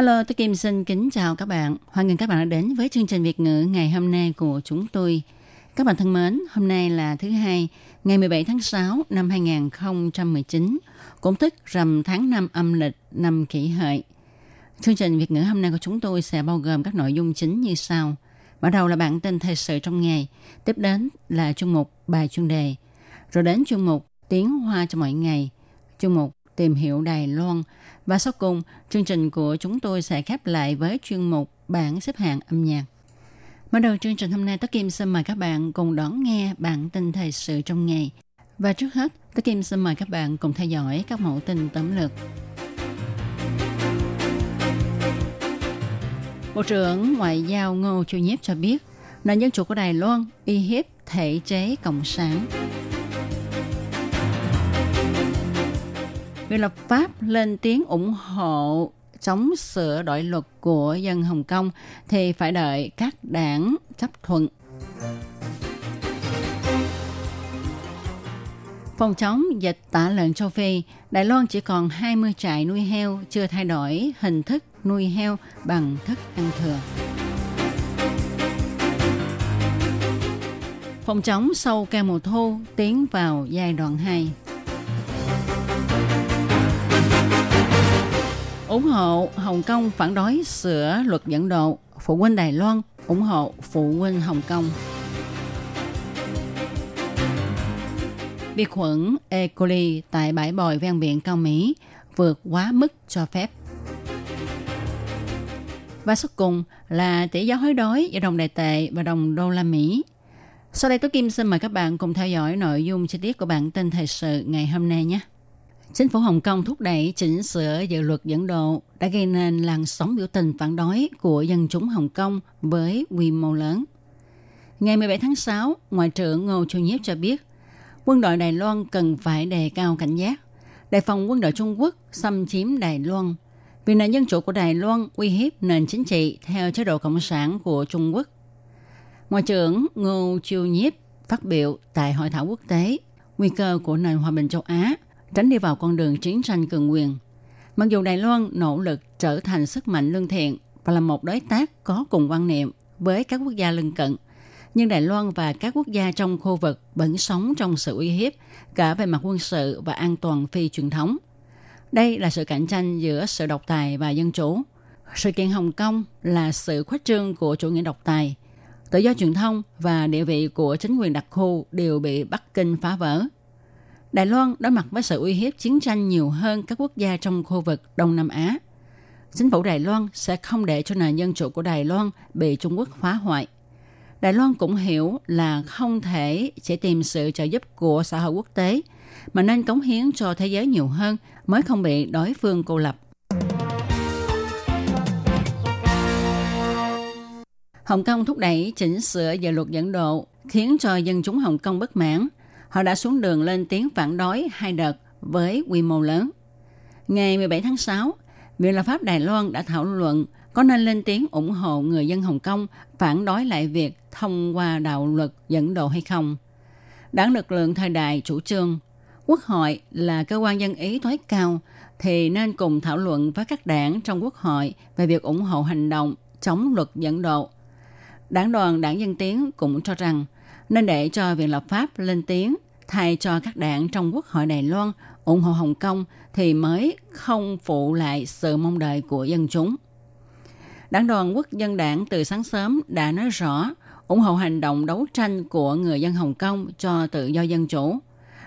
Hello, tôi Kim xin kính chào các bạn. Hoan nghênh các bạn đã đến với chương trình Việt ngữ ngày hôm nay của chúng tôi. Các bạn thân mến, hôm nay là thứ hai, ngày 17 tháng 6 năm 2019, cũng tức rằm tháng 5 âm lịch năm kỷ hợi. Chương trình Việt ngữ hôm nay của chúng tôi sẽ bao gồm các nội dung chính như sau. mở đầu là bản tin thời sự trong ngày, tiếp đến là chuyên mục bài chuyên đề, rồi đến chuyên mục tiếng hoa cho mọi ngày, chuyên mục tìm hiểu Đài Loan và sau cùng chương trình của chúng tôi sẽ khép lại với chuyên mục bảng xếp hạng âm nhạc. Mở đầu chương trình hôm nay, Tất Kim xin mời các bạn cùng đón nghe bản tin thời sự trong ngày. Và trước hết, Tất Kim xin mời các bạn cùng theo dõi các mẫu tin tấm lược. Bộ trưởng Ngoại giao Ngô Chu Nhiếp cho biết, nền dân chủ của Đài Loan uy hiếp thể chế cộng sản. Viện lập pháp lên tiếng ủng hộ chống sửa đổi luật của dân Hồng Kông thì phải đợi các đảng chấp thuận. Phòng chống dịch tả lợn châu Phi, Đài Loan chỉ còn 20 trại nuôi heo chưa thay đổi hình thức nuôi heo bằng thức ăn thừa. Phòng chống sâu ca mùa thu tiến vào giai đoạn 2. Ủng hộ Hồng Kông phản đối sửa luật dẫn độ, phụ huynh Đài Loan ủng hộ phụ huynh Hồng Kông. Vi khuẩn E. coli tại bãi bồi ven biển Cao Mỹ vượt quá mức cho phép. Và cuối cùng là tỷ giá hối đoái giữa đồng đại tệ và đồng đô la Mỹ. Sau đây tôi Kim xin mời các bạn cùng theo dõi nội dung chi tiết của bản tin thời sự ngày hôm nay nhé. Chính phủ Hồng Kông thúc đẩy chỉnh sửa dự luật dẫn độ đã gây nên làn sóng biểu tình phản đối của dân chúng Hồng Kông với quy mô lớn. Ngày 17 tháng 6, Ngoại trưởng Ngô Chu Nhiếp cho biết, quân đội Đài Loan cần phải đề cao cảnh giác, đề phòng quân đội Trung Quốc xâm chiếm Đài Loan, vì nền dân chủ của Đài Loan uy hiếp nền chính trị theo chế độ cộng sản của Trung Quốc. Ngoại trưởng Ngô Chiêu Nhiếp phát biểu tại hội thảo quốc tế nguy cơ của nền hòa bình châu Á – tránh đi vào con đường chiến tranh cường quyền. Mặc dù Đài Loan nỗ lực trở thành sức mạnh lương thiện và là một đối tác có cùng quan niệm với các quốc gia lân cận, nhưng Đài Loan và các quốc gia trong khu vực vẫn sống trong sự uy hiếp cả về mặt quân sự và an toàn phi truyền thống. Đây là sự cạnh tranh giữa sự độc tài và dân chủ. Sự kiện Hồng Kông là sự khuếch trương của chủ nghĩa độc tài. Tự do truyền thông và địa vị của chính quyền đặc khu đều bị Bắc Kinh phá vỡ. Đài Loan đối mặt với sự uy hiếp chiến tranh nhiều hơn các quốc gia trong khu vực Đông Nam Á. Chính phủ Đài Loan sẽ không để cho nền dân chủ của Đài Loan bị Trung Quốc phá hoại. Đài Loan cũng hiểu là không thể chỉ tìm sự trợ giúp của xã hội quốc tế, mà nên cống hiến cho thế giới nhiều hơn mới không bị đối phương cô lập. Hồng Kông thúc đẩy chỉnh sửa dự luật dẫn độ, khiến cho dân chúng Hồng Kông bất mãn – họ đã xuống đường lên tiếng phản đối hai đợt với quy mô lớn. Ngày 17 tháng 6, Viện lập pháp Đài Loan đã thảo luận có nên lên tiếng ủng hộ người dân Hồng Kông phản đối lại việc thông qua đạo luật dẫn độ hay không. Đảng lực lượng thời đại chủ trương, Quốc hội là cơ quan dân ý tối cao thì nên cùng thảo luận với các đảng trong Quốc hội về việc ủng hộ hành động chống luật dẫn độ. Đảng đoàn Đảng Dân Tiến cũng cho rằng nên để cho Viện lập pháp lên tiếng thay cho các đảng trong Quốc hội Đài Loan ủng hộ Hồng Kông thì mới không phụ lại sự mong đợi của dân chúng. Đảng đoàn Quốc dân đảng từ sáng sớm đã nói rõ ủng hộ hành động đấu tranh của người dân Hồng Kông cho tự do dân chủ,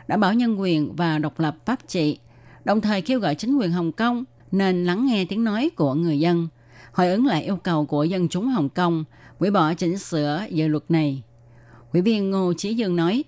đảm bảo nhân quyền và độc lập pháp trị, đồng thời kêu gọi chính quyền Hồng Kông nên lắng nghe tiếng nói của người dân, hồi ứng lại yêu cầu của dân chúng Hồng Kông hủy bỏ chỉnh sửa dự luật này. Quý viên Ngô Chí Dương nói.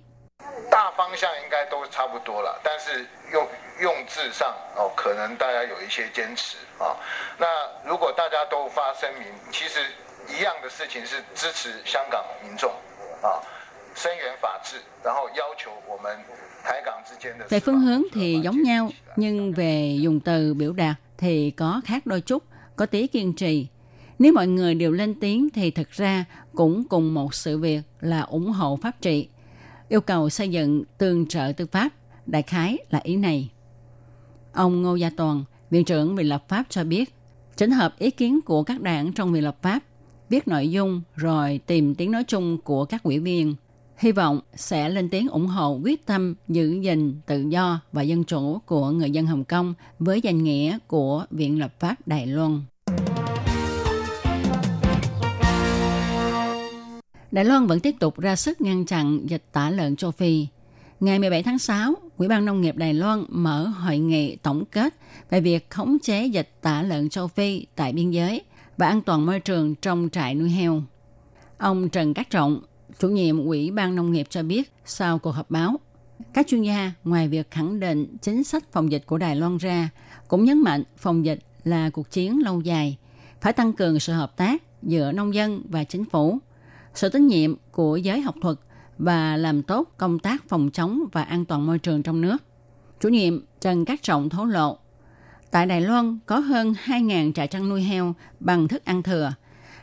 Về phương hướng thì giống nhau, nhưng về dùng từ biểu đạt thì có khác đôi chút, có tí kiên trì, nếu mọi người đều lên tiếng thì thực ra cũng cùng một sự việc là ủng hộ pháp trị, yêu cầu xây dựng tương trợ tư pháp, đại khái là ý này. Ông Ngô Gia Toàn, Viện trưởng Viện lập pháp cho biết, chỉnh hợp ý kiến của các đảng trong Viện lập pháp, viết nội dung rồi tìm tiếng nói chung của các ủy viên. Hy vọng sẽ lên tiếng ủng hộ quyết tâm giữ gìn tự do và dân chủ của người dân Hồng Kông với danh nghĩa của Viện lập pháp Đài Loan. Đài Loan vẫn tiếp tục ra sức ngăn chặn dịch tả lợn châu Phi. Ngày 17 tháng 6, Ủy ban Nông nghiệp Đài Loan mở hội nghị tổng kết về việc khống chế dịch tả lợn châu Phi tại biên giới và an toàn môi trường trong trại nuôi heo. Ông Trần Cát Trọng, chủ nhiệm Ủy ban Nông nghiệp cho biết sau cuộc họp báo, các chuyên gia ngoài việc khẳng định chính sách phòng dịch của Đài Loan ra, cũng nhấn mạnh phòng dịch là cuộc chiến lâu dài, phải tăng cường sự hợp tác giữa nông dân và chính phủ, sự tín nhiệm của giới học thuật và làm tốt công tác phòng chống và an toàn môi trường trong nước. Chủ nhiệm Trần Cát Trọng thổ lộ, tại Đài Loan có hơn 2.000 trại chăn nuôi heo bằng thức ăn thừa.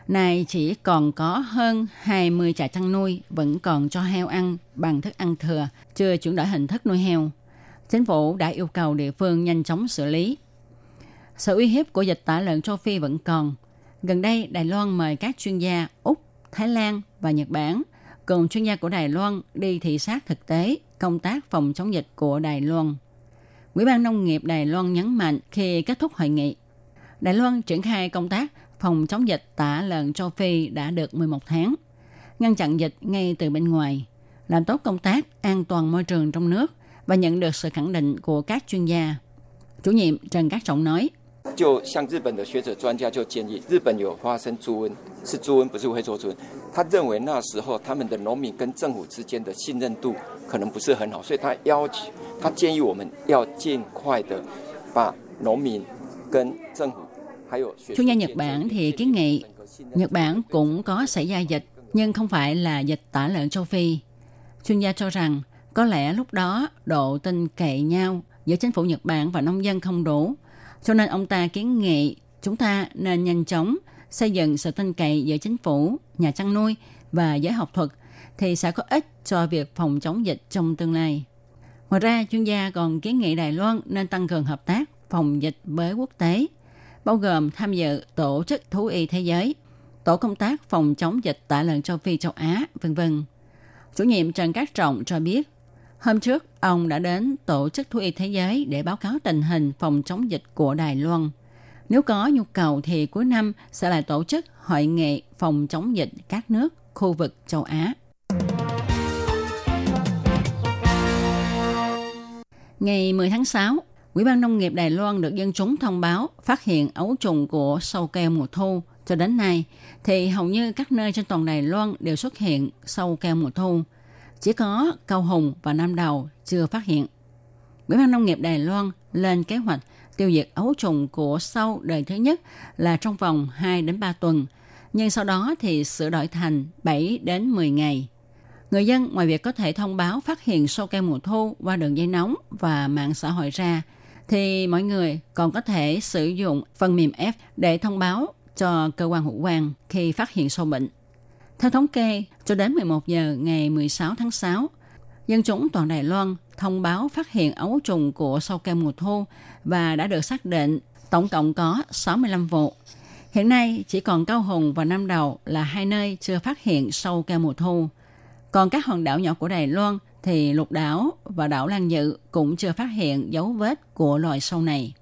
Này chỉ còn có hơn 20 trại chăn nuôi vẫn còn cho heo ăn bằng thức ăn thừa, chưa chuyển đổi hình thức nuôi heo. Chính phủ đã yêu cầu địa phương nhanh chóng xử lý. Sự uy hiếp của dịch tả lợn châu Phi vẫn còn. Gần đây, Đài Loan mời các chuyên gia Úc, Thái Lan và Nhật Bản cùng chuyên gia của Đài Loan đi thị sát thực tế công tác phòng chống dịch của Đài Loan. Ủy ban Nông nghiệp Đài Loan nhấn mạnh khi kết thúc hội nghị, Đài Loan triển khai công tác phòng chống dịch tả lợn châu Phi đã được 11 tháng, ngăn chặn dịch ngay từ bên ngoài, làm tốt công tác an toàn môi trường trong nước và nhận được sự khẳng định của các chuyên gia. Chủ nhiệm Trần Cát Trọng nói, 就像日本的学者专家就建议，日本有发生猪瘟，是猪瘟不是会做猪瘟。他认为那时候他们的农民跟政府之间的信任度可能不是很好，所以他要求他建议我们要尽快的把农民跟政府还有学 chuyên gia Nhật Bản thì kiến nghị Nhật Bản cũng có xảy ra dịch nhưng không phải là dịch tả lợn châu Phi. Chuyên gia cho rằng có lẽ lúc đó độ tin cậy nhau giữa chính phủ Nhật Bản và nông dân không đủ. cho nên ông ta kiến nghị chúng ta nên nhanh chóng xây dựng sự tin cậy giữa chính phủ, nhà chăn nuôi và giới học thuật thì sẽ có ích cho việc phòng chống dịch trong tương lai. Ngoài ra, chuyên gia còn kiến nghị Đài Loan nên tăng cường hợp tác phòng dịch với quốc tế, bao gồm tham dự Tổ chức Thú y Thế giới, Tổ công tác phòng chống dịch tả lợn châu Phi châu Á, vân vân. Chủ nhiệm Trần Cát Trọng cho biết, hôm trước ông đã đến Tổ chức Thú y Thế giới để báo cáo tình hình phòng chống dịch của Đài Loan. Nếu có nhu cầu thì cuối năm sẽ lại tổ chức hội nghị phòng chống dịch các nước khu vực châu Á. Ngày 10 tháng 6, Ủy ban Nông nghiệp Đài Loan được dân chúng thông báo phát hiện ấu trùng của sâu keo mùa thu. Cho đến nay, thì hầu như các nơi trên toàn Đài Loan đều xuất hiện sâu keo mùa thu. Chỉ có Cao Hùng và Nam Đầu chưa phát hiện. Ủy ban Nông nghiệp Đài Loan lên kế hoạch tiêu diệt ấu trùng của sâu đời thứ nhất là trong vòng 2 đến 3 tuần, nhưng sau đó thì sửa đổi thành 7 đến 10 ngày. Người dân ngoài việc có thể thông báo phát hiện sâu keo mùa thu qua đường dây nóng và mạng xã hội ra, thì mọi người còn có thể sử dụng phần mềm F để thông báo cho cơ quan hữu quan khi phát hiện sâu bệnh. Theo thống kê, cho đến 11 giờ ngày 16 tháng 6, dân chúng toàn Đài Loan thông báo phát hiện ấu trùng của sâu keo mùa thu và đã được xác định tổng cộng có 65 vụ. Hiện nay chỉ còn Cao Hùng và Nam Đầu là hai nơi chưa phát hiện sâu keo mùa thu. Còn các hòn đảo nhỏ của Đài Loan thì Lục Đảo và đảo Lan Dự cũng chưa phát hiện dấu vết của loài sâu này.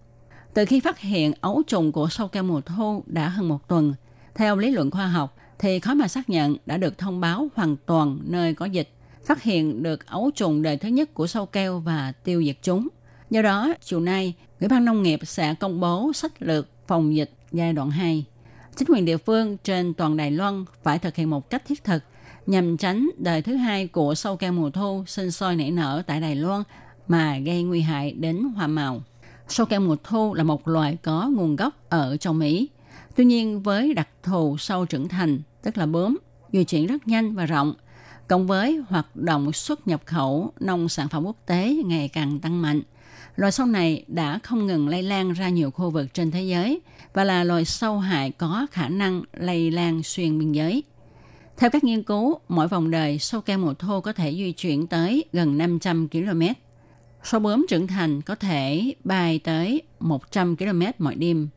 Từ khi phát hiện ấu trùng của sâu keo mùa thu đã hơn một tuần, theo lý luận khoa học thì khó mà xác nhận đã được thông báo hoàn toàn nơi có dịch, phát hiện được ấu trùng đời thứ nhất của sâu keo và tiêu diệt chúng. Do đó, chiều nay, Ủy ban Nông nghiệp sẽ công bố sách lược phòng dịch giai đoạn 2. Chính quyền địa phương trên toàn Đài Loan phải thực hiện một cách thiết thực nhằm tránh đời thứ hai của sâu keo mùa thu sinh sôi nảy nở tại Đài Loan mà gây nguy hại đến hoa màu. Sâu keo mùa thu là một loài có nguồn gốc ở châu Mỹ. Tuy nhiên với đặc thù sâu trưởng thành, tức là bướm, di chuyển rất nhanh và rộng, cộng với hoạt động xuất nhập khẩu nông sản phẩm quốc tế ngày càng tăng mạnh, loài sâu này đã không ngừng lây lan ra nhiều khu vực trên thế giới và là loài sâu hại có khả năng lây lan xuyên biên giới. Theo các nghiên cứu, mỗi vòng đời sâu keo mùa thu có thể di chuyển tới gần 500 km. Sâu bướm trưởng thành có thể bay tới 100 km mỗi đêm.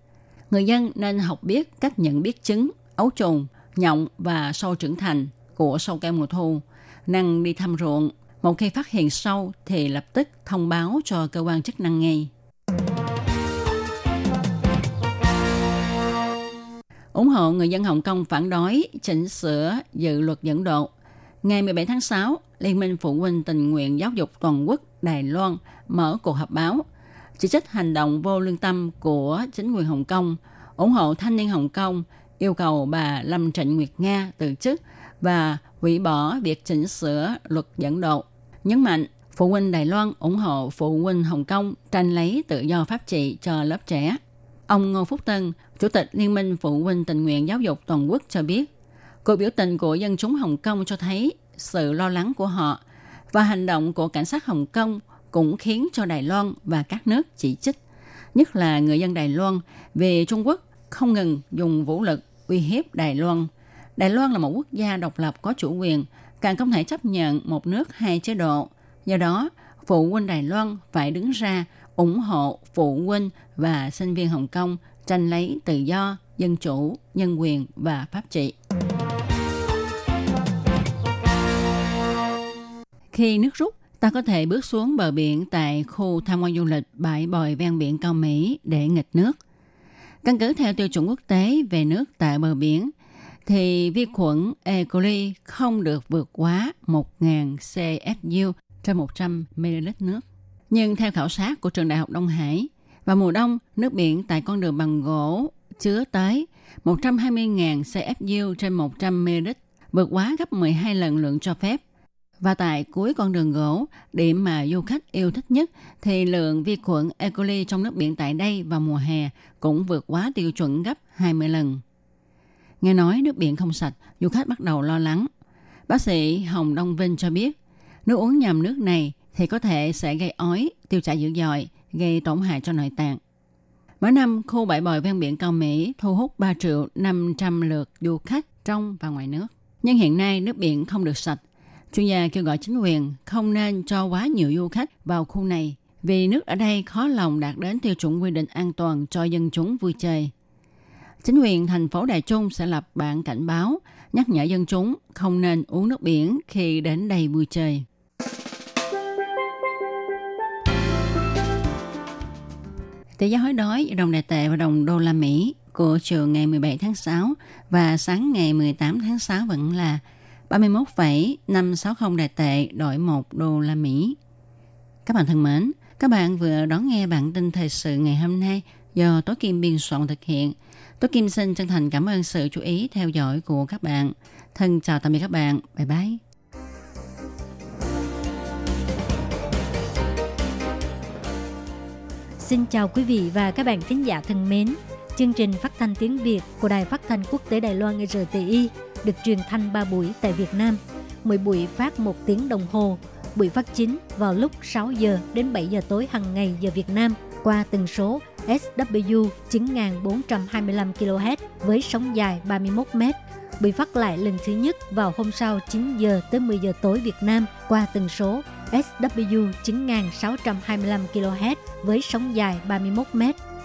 Người dân nên học biết cách nhận biết trứng, ấu trùng, nhộng và sâu trưởng thành của sâu keo mùa thu, năng đi thăm ruộng. Một khi phát hiện sâu thì lập tức thông báo cho cơ quan chức năng ngay. ủng hộ người dân Hồng Kông phản đối chỉnh sửa dự luật dẫn độ. Ngày 17 tháng 6, Liên minh Phụ huynh tình nguyện giáo dục toàn quốc Đài Loan mở cuộc họp báo chỉ trích hành động vô lương tâm của chính quyền Hồng Kông, ủng hộ thanh niên Hồng Kông, yêu cầu bà Lâm Trịnh Nguyệt Nga từ chức và hủy bỏ việc chỉnh sửa luật dẫn độ. Nhấn mạnh, phụ huynh Đài Loan ủng hộ phụ huynh Hồng Kông tranh lấy tự do pháp trị cho lớp trẻ. Ông Ngô Phúc Tân, Chủ tịch Liên minh Phụ huynh tình nguyện giáo dục toàn quốc cho biết, cuộc biểu tình của dân chúng Hồng Kông cho thấy sự lo lắng của họ và hành động của cảnh sát Hồng Kông cũng khiến cho Đài Loan và các nước chỉ trích, nhất là người dân Đài Loan về Trung Quốc không ngừng dùng vũ lực uy hiếp Đài Loan. Đài Loan là một quốc gia độc lập có chủ quyền, càng không thể chấp nhận một nước hai chế độ. Do đó, phụ huynh Đài Loan phải đứng ra ủng hộ phụ huynh và sinh viên Hồng Kông tranh lấy tự do, dân chủ, nhân quyền và pháp trị. Khi nước rút, ta có thể bước xuống bờ biển tại khu tham quan du lịch bãi bồi ven biển Cao Mỹ để nghịch nước. Căn cứ theo tiêu chuẩn quốc tế về nước tại bờ biển, thì vi khuẩn E. coli không được vượt quá 1.000 CFU trên 100 ml nước. Nhưng theo khảo sát của trường Đại học Đông Hải, vào mùa đông, nước biển tại con đường bằng gỗ chứa tới 120.000 CFU trên 100 ml, vượt quá gấp 12 lần lượng cho phép. Và tại cuối con đường gỗ, điểm mà du khách yêu thích nhất thì lượng vi khuẩn E. coli trong nước biển tại đây vào mùa hè cũng vượt quá tiêu chuẩn gấp 20 lần. Nghe nói nước biển không sạch, du khách bắt đầu lo lắng. Bác sĩ Hồng Đông Vinh cho biết, nếu uống nhầm nước này thì có thể sẽ gây ói, tiêu chảy dữ dội, gây tổn hại cho nội tạng. Mỗi năm, khu bãi bồi ven biển Cao Mỹ thu hút 3 triệu 500 lượt du khách trong và ngoài nước. Nhưng hiện nay nước biển không được sạch. Chuyên gia kêu gọi chính quyền không nên cho quá nhiều du khách vào khu này vì nước ở đây khó lòng đạt đến tiêu chuẩn quy định an toàn cho dân chúng vui chơi. Chính quyền thành phố Đài Trung sẽ lập bản cảnh báo, nhắc nhở dân chúng không nên uống nước biển khi đến đây vui chơi. Tỷ giá hối đoái, đồng đại tệ và đồng đô la Mỹ của chiều ngày 17 tháng 6 và sáng ngày 18 tháng 6 vẫn là 31,560 đại tệ đổi 1 đô la Mỹ. Các bạn thân mến, các bạn vừa đón nghe bản tin thời sự ngày hôm nay do Tố Kim biên soạn thực hiện. Tố Kim xin chân thành cảm ơn sự chú ý theo dõi của các bạn. Thân chào tạm biệt các bạn. Bye bye. Xin chào quý vị và các bạn khán giả thân mến. Chương trình phát thanh tiếng Việt của Đài Phát thanh Quốc tế Đài Loan RTI được truyền thanh 3 buổi tại Việt Nam. Mỗi buổi phát 1 tiếng đồng hồ. Buổi phát chính vào lúc 6 giờ đến 7 giờ tối hàng ngày giờ Việt Nam qua tần số SW 9425 kHz với sóng dài 31 m. Buổi phát lại lần thứ nhất vào hôm sau 9 giờ tới 10 giờ tối Việt Nam qua tần số SW 9625 kHz với sóng dài 31 mét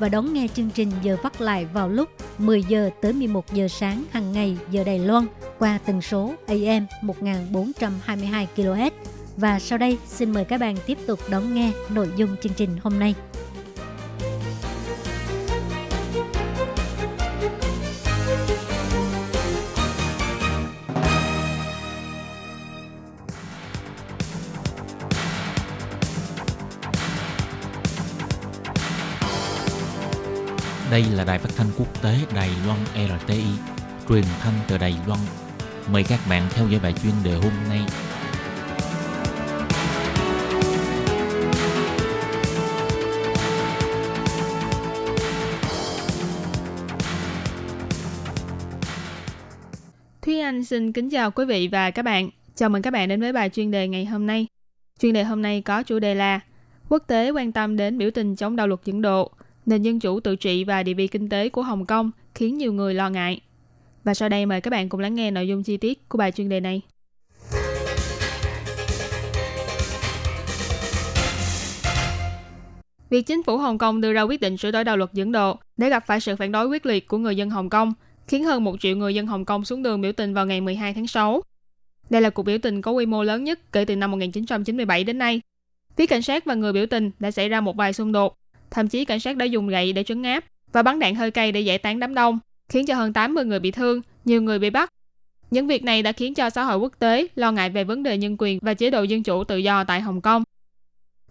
và đón nghe chương trình giờ phát lại vào lúc 10 giờ tới 11 giờ sáng hàng ngày giờ Đài Loan qua tần số AM 1422 kHz. Và sau đây, xin mời các bạn tiếp tục đón nghe nội dung chương trình hôm nay. Đây là đài phát thanh quốc tế Đài Loan RTI, truyền thanh từ Đài Loan. Mời các bạn theo dõi bài chuyên đề hôm nay. Thúy Anh xin kính chào quý vị và các bạn. Chào mừng các bạn đến với bài chuyên đề ngày hôm nay. Chuyên đề hôm nay có chủ đề là Quốc tế quan tâm đến biểu tình chống đạo luật dẫn độ, nền dân chủ tự trị và địa vị kinh tế của Hồng Kông khiến nhiều người lo ngại. Và sau đây mời các bạn cùng lắng nghe nội dung chi tiết của bài chuyên đề này. Việc chính phủ Hồng Kông đưa ra quyết định sửa đổi đạo luật dẫn độ để gặp phải sự phản đối quyết liệt của người dân Hồng Kông, khiến hơn một triệu người dân Hồng Kông xuống đường biểu tình vào ngày 12 tháng 6. Đây là cuộc biểu tình có quy mô lớn nhất kể từ năm 1997 đến nay. Phía cảnh sát và người biểu tình đã xảy ra một vài xung đột. Thậm chí cảnh sát đã dùng gậy để trấn áp và bắn đạn hơi cay để giải tán đám đông, khiến cho hơn 80 người bị thương, nhiều người bị bắt. Những việc này đã khiến cho xã hội quốc tế lo ngại về vấn đề nhân quyền và chế độ dân chủ tự do tại Hồng Kông.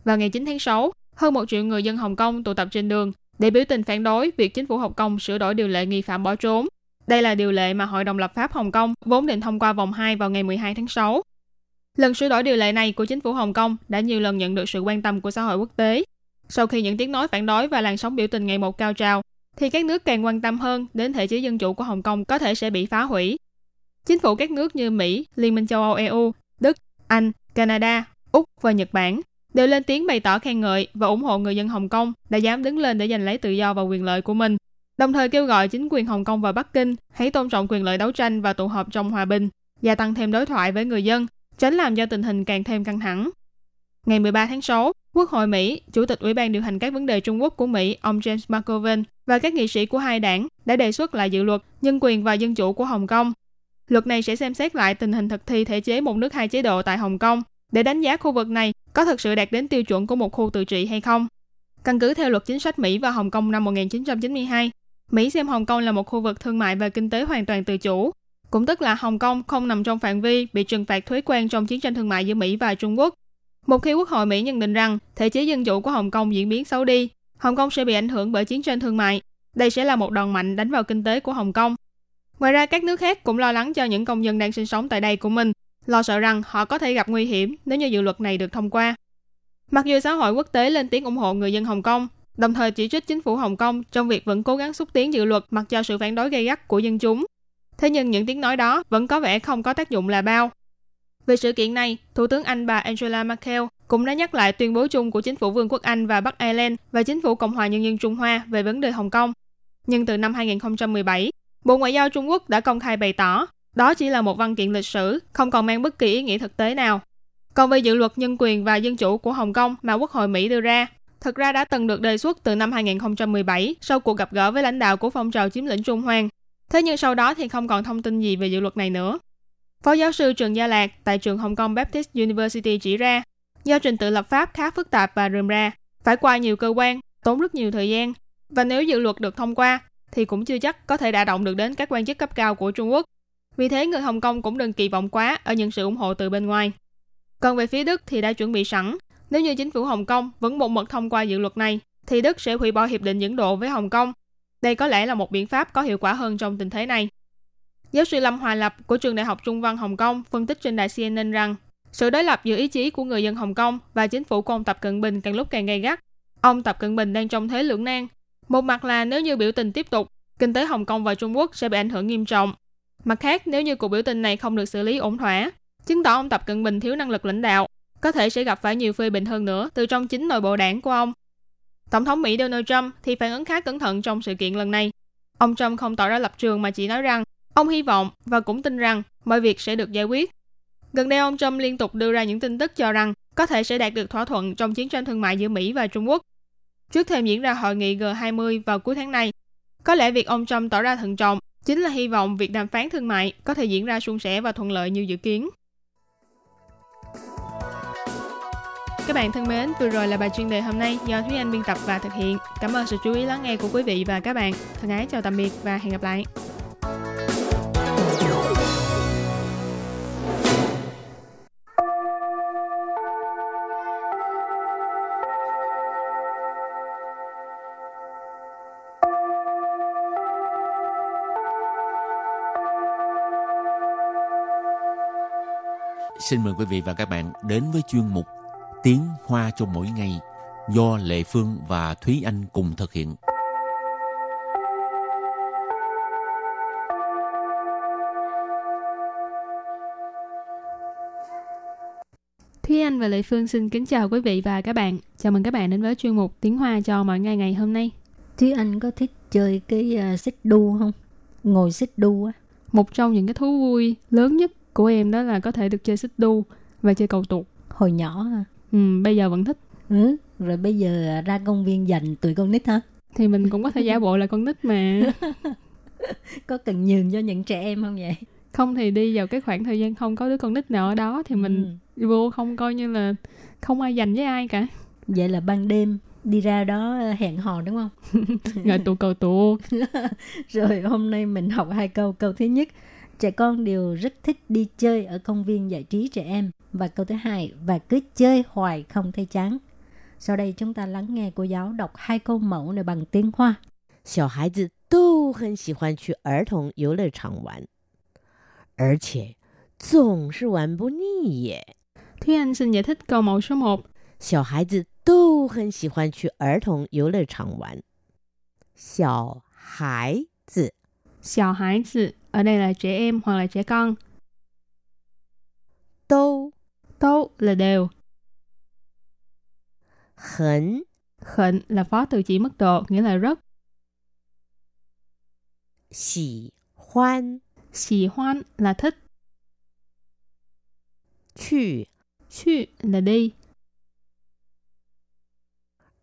Vào ngày 9 tháng 6, hơn một triệu người dân Hồng Kông tụ tập trên đường để biểu tình phản đối việc chính phủ Hồng Kông sửa đổi điều lệ nghi phạm bỏ trốn đây là điều lệ mà Hội đồng lập pháp Hồng Kông vốn định thông qua vòng 2 vào ngày 12 tháng 6. Lần sửa đổi điều lệ này của chính phủ Hồng Kông đã nhiều lần nhận được sự quan tâm của xã hội quốc tế. Sau khi những tiếng nói phản đối và làn sóng biểu tình ngày một cao trào, thì các nước càng quan tâm hơn đến thể chế dân chủ của Hồng Kông có thể sẽ bị phá hủy. Chính phủ các nước như Mỹ, Liên minh châu Âu EU, Đức, Anh, Canada, Úc và Nhật Bản đều lên tiếng bày tỏ khen ngợi và ủng hộ người dân Hồng Kông đã dám đứng lên để giành lấy tự do và quyền lợi của mình đồng thời kêu gọi chính quyền Hồng Kông và Bắc Kinh hãy tôn trọng quyền lợi đấu tranh và tụ họp trong hòa bình, gia tăng thêm đối thoại với người dân, tránh làm cho tình hình càng thêm căng thẳng. Ngày 13 tháng 6, Quốc hội Mỹ, Chủ tịch Ủy ban điều hành các vấn đề Trung Quốc của Mỹ, ông James McGovern và các nghị sĩ của hai đảng đã đề xuất lại dự luật nhân quyền và dân chủ của Hồng Kông. Luật này sẽ xem xét lại tình hình thực thi thể chế một nước hai chế độ tại Hồng Kông để đánh giá khu vực này có thực sự đạt đến tiêu chuẩn của một khu tự trị hay không. Căn cứ theo luật chính sách Mỹ và Hồng Kông năm 1992, Mỹ xem Hồng Kông là một khu vực thương mại và kinh tế hoàn toàn tự chủ, cũng tức là Hồng Kông không nằm trong phạm vi bị trừng phạt thuế quan trong chiến tranh thương mại giữa Mỹ và Trung Quốc. Một khi Quốc hội Mỹ nhận định rằng thể chế dân chủ của Hồng Kông diễn biến xấu đi, Hồng Kông sẽ bị ảnh hưởng bởi chiến tranh thương mại. Đây sẽ là một đòn mạnh đánh vào kinh tế của Hồng Kông. Ngoài ra, các nước khác cũng lo lắng cho những công dân đang sinh sống tại đây của mình, lo sợ rằng họ có thể gặp nguy hiểm nếu như dự luật này được thông qua. Mặc dù xã hội quốc tế lên tiếng ủng hộ người dân Hồng Kông, đồng thời chỉ trích chính phủ Hồng Kông trong việc vẫn cố gắng xúc tiến dự luật mặc cho sự phản đối gay gắt của dân chúng. Thế nhưng những tiếng nói đó vẫn có vẻ không có tác dụng là bao. Về sự kiện này, Thủ tướng Anh bà Angela Merkel cũng đã nhắc lại tuyên bố chung của chính phủ Vương quốc Anh và Bắc Ireland và chính phủ Cộng hòa Nhân dân Trung Hoa về vấn đề Hồng Kông. Nhưng từ năm 2017, Bộ Ngoại giao Trung Quốc đã công khai bày tỏ đó chỉ là một văn kiện lịch sử, không còn mang bất kỳ ý nghĩa thực tế nào. Còn về dự luật nhân quyền và dân chủ của Hồng Kông mà Quốc hội Mỹ đưa ra, thực ra đã từng được đề xuất từ năm 2017 sau cuộc gặp gỡ với lãnh đạo của phong trào chiếm lĩnh Trung Hoang. Thế nhưng sau đó thì không còn thông tin gì về dự luật này nữa. Phó giáo sư Trần Gia Lạc tại trường Hồng Kông Baptist University chỉ ra, do trình tự lập pháp khá phức tạp và rườm ra, phải qua nhiều cơ quan, tốn rất nhiều thời gian. Và nếu dự luật được thông qua, thì cũng chưa chắc có thể đả động được đến các quan chức cấp cao của Trung Quốc. Vì thế người Hồng Kông cũng đừng kỳ vọng quá ở những sự ủng hộ từ bên ngoài. Còn về phía Đức thì đã chuẩn bị sẵn, nếu như chính phủ Hồng Kông vẫn một mực thông qua dự luật này, thì Đức sẽ hủy bỏ hiệp định dẫn độ với Hồng Kông. Đây có lẽ là một biện pháp có hiệu quả hơn trong tình thế này. Giáo sư Lâm Hòa Lập của Trường Đại học Trung văn Hồng Kông phân tích trên đài CNN rằng sự đối lập giữa ý chí của người dân Hồng Kông và chính phủ của ông Tập Cận Bình càng lúc càng gay gắt. Ông Tập Cận Bình đang trong thế lưỡng nan. Một mặt là nếu như biểu tình tiếp tục, kinh tế Hồng Kông và Trung Quốc sẽ bị ảnh hưởng nghiêm trọng. Mặt khác, nếu như cuộc biểu tình này không được xử lý ổn thỏa, chứng tỏ ông Tập Cận Bình thiếu năng lực lãnh đạo có thể sẽ gặp phải nhiều phê bình hơn nữa từ trong chính nội bộ đảng của ông. Tổng thống Mỹ Donald Trump thì phản ứng khá cẩn thận trong sự kiện lần này. Ông Trump không tỏ ra lập trường mà chỉ nói rằng ông hy vọng và cũng tin rằng mọi việc sẽ được giải quyết. Gần đây ông Trump liên tục đưa ra những tin tức cho rằng có thể sẽ đạt được thỏa thuận trong chiến tranh thương mại giữa Mỹ và Trung Quốc. Trước thêm diễn ra hội nghị G20 vào cuối tháng này, có lẽ việc ông Trump tỏ ra thận trọng chính là hy vọng việc đàm phán thương mại có thể diễn ra suôn sẻ và thuận lợi như dự kiến. Các bạn thân mến, vừa rồi là bài chuyên đề hôm nay do Thúy Anh biên tập và thực hiện. Cảm ơn sự chú ý lắng nghe của quý vị và các bạn. Thân ái chào tạm biệt và hẹn gặp lại. Xin mời quý vị và các bạn đến với chuyên mục Tiếng Hoa cho mỗi ngày do Lệ Phương và Thúy Anh cùng thực hiện. Thúy Anh và Lệ Phương xin kính chào quý vị và các bạn. Chào mừng các bạn đến với chuyên mục Tiếng Hoa cho mỗi ngày ngày hôm nay. Thúy Anh có thích chơi cái uh, xích đu không? Ngồi xích đu á. Một trong những cái thú vui lớn nhất của em đó là có thể được chơi xích đu và chơi cầu tuột. Hồi nhỏ à. Ừ, bây giờ vẫn thích. Ừ, rồi bây giờ ra công viên dành tụi con nít hả? Thì mình cũng có thể giả bộ là con nít mà. có cần nhường cho những trẻ em không vậy? Không thì đi vào cái khoảng thời gian không có đứa con nít nào ở đó thì mình ừ. vô không coi như là không ai dành với ai cả. Vậy là ban đêm đi ra đó hẹn hò đúng không? Ngồi tụ cầu tụ. rồi hôm nay mình học hai câu. Câu thứ nhất, trẻ con đều rất thích đi chơi ở công viên giải trí trẻ em. Và câu thứ hai, và cứ chơi hoài không thấy chán. Sau đây chúng ta lắng nghe cô giáo đọc hai câu mẫu này bằng tiếng Hoa. 小孩子都很喜欢去儿童游乐场玩，而且总是玩不腻耶。Thúy Anh xin giải thích câu mẫu số 1. 小孩子都很喜欢去儿童游乐场玩。小孩子，小孩子 ở đây là trẻ em hoặc là trẻ con. 都 都 là đều. 很 Khẩn là phó từ chỉ mức độ, nghĩa là rất. 喜欢 Xì hoan là thích. 去 Chu là đi.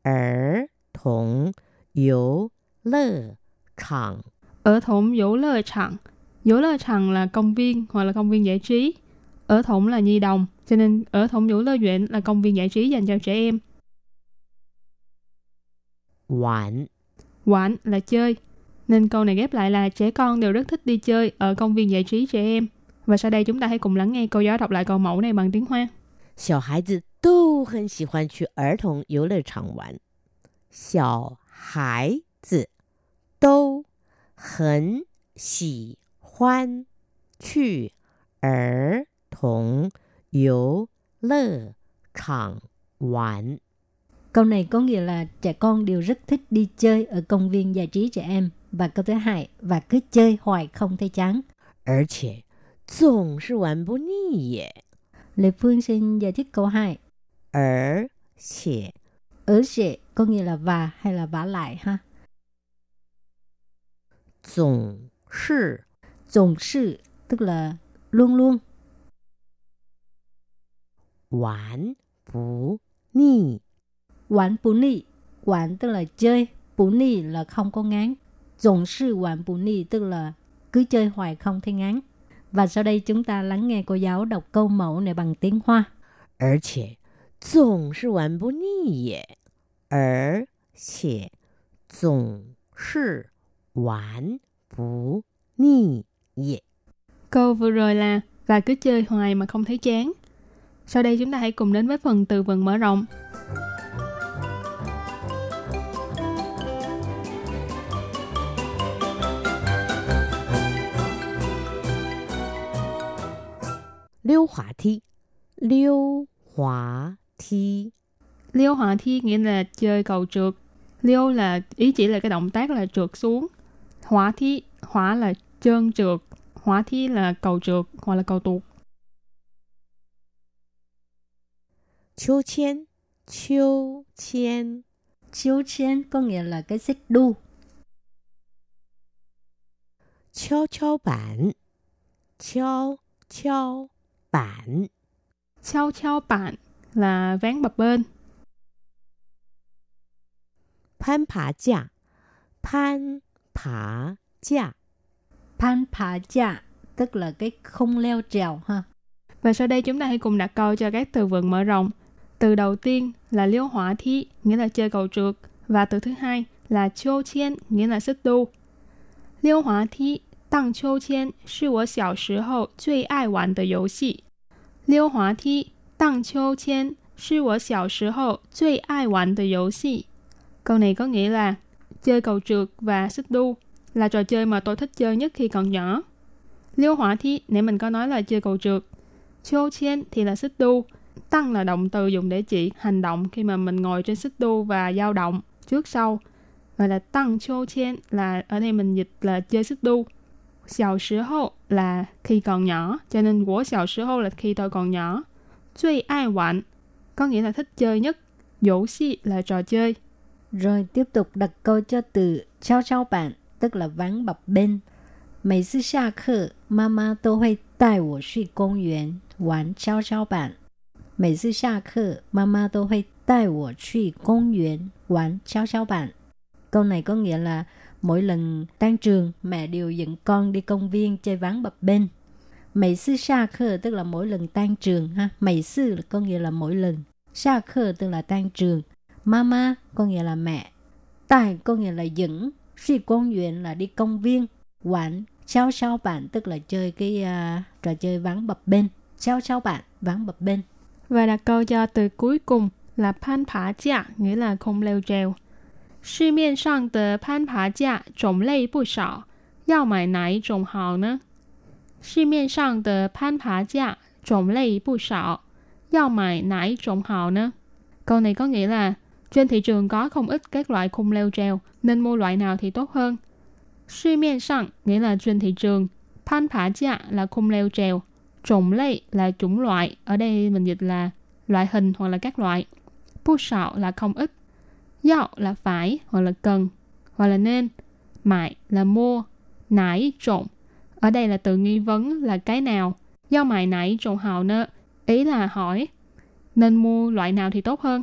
儿童游乐场。 Ở thủng dỗ lơ场. Dỗ lơ场là công viên hoặc là công viên giải trí. Ở thủng là nhi đồng, cho nên ở thủng dỗ lơ viện là công viên giải trí dành cho trẻ em. 玩 Quán là chơi. Nên câu này ghép lại là trẻ con đều rất thích đi chơi ở công viên giải trí trẻ em. Và sau đây chúng ta hãy cùng lắng nghe cô giáo đọc lại câu mẫu này bằng tiếng Hoa. 小孩子都很喜欢去儿童游乐场玩。小孩子都很喜 欢去儿童游乐场玩。 Câu này có nghĩa là trẻ con đều rất thích đi chơi ở công viên giải trí trẻ em. Và câu thứ hai, và cứ chơi hoài không thấy chán. 而且总是玩不腻耶。 Lê Phương xin giải thích câu 2. 而且 Ở sẽ có nghĩa là và hay là vả lại ha. 总是 Tổng sự tức là luôn luôn. 玩不腻。 Quán bú nị. Quán tức là chơi. Bú nị là không có ngán. Tổng sự quán bú nị tức là cứ chơi hoài không thấy ngán. Và sau đây chúng ta lắng nghe cô giáo đọc câu mẫu này bằng tiếng Hoa. 而且总是玩不腻耶，而且总是玩不腻 Yeah. Câu vừa rồi là và cứ chơi hoài mà không thấy chán. Sau đây chúng ta hãy cùng đến với phần từ vựng mở rộng. Liêu hỏa thi Liêu hỏa thi Liêu hỏa thi nghĩa là chơi cầu trượt. Liêu là ý chỉ là cái động tác là trượt xuống. Hỏa thi, hỏa là trơn trượt hóa thi là cầu trượt hoặc là cầu tuột. Chiêu chen, chiêu chen. Chiêu chen có nghĩa là cái xích đu. Chiêu chiêu bản. Chiêu chiêu bản. Chiêu chiêu bản là ván bập bên. Pan phá giả. Pan phá giả. Pan phá chạ tức là cái không leo trèo ha. Và sau đây chúng ta hãy cùng đặt câu cho các từ vựng mở rộng. Từ đầu tiên là liêu hỏa thi, nghĩa là chơi cầu trượt. Và từ thứ hai là chiêu chiên, nghĩa là xích đu. Liêu hỏa thi, tăng chiêu chiên, là 我小时候最爱玩的游戏。溜滑梯、荡秋千是我小时候最爱玩的游戏。Câu này có nghĩa là chơi cầu trượt và xích đu là trò chơi mà tôi thích chơi nhất khi còn nhỏ. Liêu hỏa thi nãy mình có nói là chơi cầu trượt. Chiêu chen thì là xích đu. Tăng là động từ dùng để chỉ hành động khi mà mình ngồi trên xích đu và dao động trước sau. Và là tăng chiêu chen là ở đây mình dịch là chơi xích đu. Xiao sứ hậu là khi còn nhỏ, cho nên của xiao sứ hậu là khi tôi còn nhỏ. Chơi ai 玩, có nghĩa là thích chơi nhất. Dỗ si là trò chơi. Rồi tiếp tục đặt câu cho từ trao trao bạn tức là vắng bập bên. 每次下课，妈妈都会带我去公园玩跷跷板。每次下课，妈妈都会带我去公园玩跷跷板。Câu này có nghĩa là mỗi lần tan trường, mẹ đều dẫn con đi công viên chơi ván bập bên. Mấy sư xa khờ tức là mỗi lần tan trường ha. Mấy sư có nghĩa là mỗi lần. Xa khờ tức là tan trường. Mama có nghĩa là mẹ. Tài có nghĩa là dẫn. Suy công viện là đi công viên. Quản Sao sao bạn tức là chơi cái uh, trò chơi ván bập bên. Sao sao bạn ván bập bên. Và đặt câu cho từ cuối cùng là pan phá gia, nghĩa là không leo trèo. 市面上的攀爬架种类不少，要买哪一种好呢？市面上的攀爬架种类不少，要买哪一种好呢？Câu này có nghĩa là trên thị trường có không ít các loại khung leo trèo, nên mua loại nào thì tốt hơn. Suy miên sang nghĩa là trên thị trường, pan phả chia là khung leo trèo, trồng lây là chủng loại, ở đây mình dịch là loại hình hoặc là các loại. Bu sạo là không ít, dạo là phải hoặc là cần hoặc là nên, mại là mua, nải trộn. Ở đây là từ nghi vấn là cái nào, do mại nải trộn hào nơ, ý là hỏi, nên mua loại nào thì tốt hơn.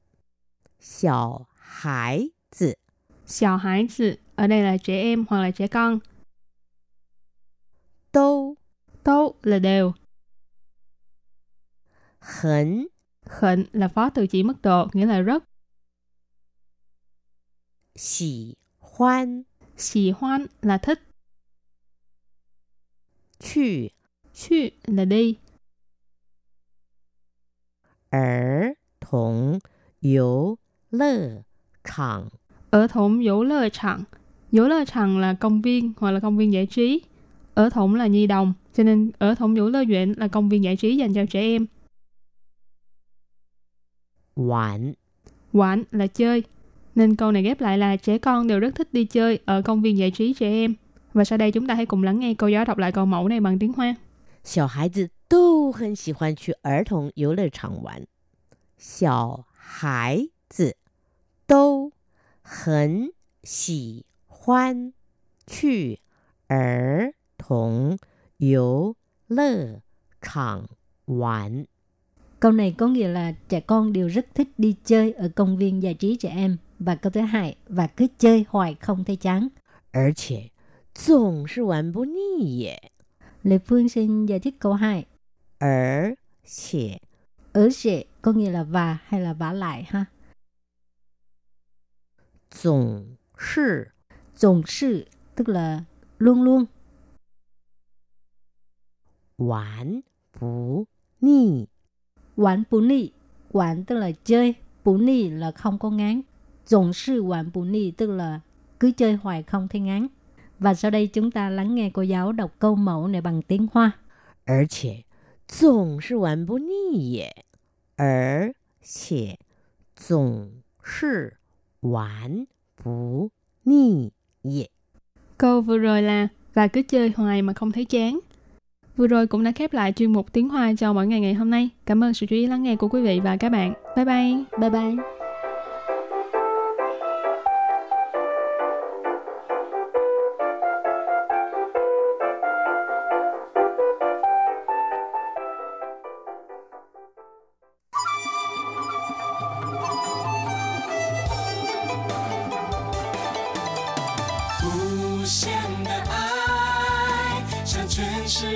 小孩子 Xào hải tử ở đây là trẻ em hoặc là trẻ con. 都 Tốt là đều. 很 Khẩn là phó từ chỉ mức độ, nghĩa là rất. 喜欢 Xì hoan là thích. 去 Chu là đi. 儿童游 乐场。 Ở thủng dỗ lơ trạng. Dỗ lơ trạng là công viên hoặc là công viên giải trí. Ở thủng là nhi đồng, cho nên ở thủng dỗ lơ duyện là công viên giải trí dành cho trẻ em. 玩 Quán là chơi. Nên câu này ghép lại là trẻ con đều rất thích đi chơi ở công viên giải trí trẻ em. Và sau đây chúng ta hãy cùng lắng nghe cô giáo đọc lại câu mẫu này bằng tiếng Hoa. 小孩子都很喜欢去儿童游乐场玩。小孩子 都很喜欢去儿童游乐场玩。 Câu này có nghĩa là trẻ con đều rất thích đi chơi ở công viên giải trí trẻ em. Và câu thứ hai, và cứ chơi hoài không thấy chán. 而且总是玩不腻耶。 Lê Phương xin giải thích câu 2. 而且 Ở sẽ có nghĩa là và hay là vả lại ha. 总是 Tổng sự tức là luôn luôn. 玩不腻。 Quán bù ni. Quán tức là chơi. Bù ni là không có ngán. Tổng sự quán bù ni tức là cứ chơi hoài không thấy ngán. Và sau đây chúng ta lắng nghe cô giáo đọc câu mẫu này bằng tiếng Hoa. 而且总是玩不腻耶，而且总是 Quản phú ni ye. Câu vừa rồi là và cứ chơi hoài mà không thấy chán. Vừa rồi cũng đã khép lại chuyên mục tiếng Hoa cho mỗi ngày ngày hôm nay. Cảm ơn sự chú ý lắng nghe của quý vị và các bạn. Bye bye. Bye bye.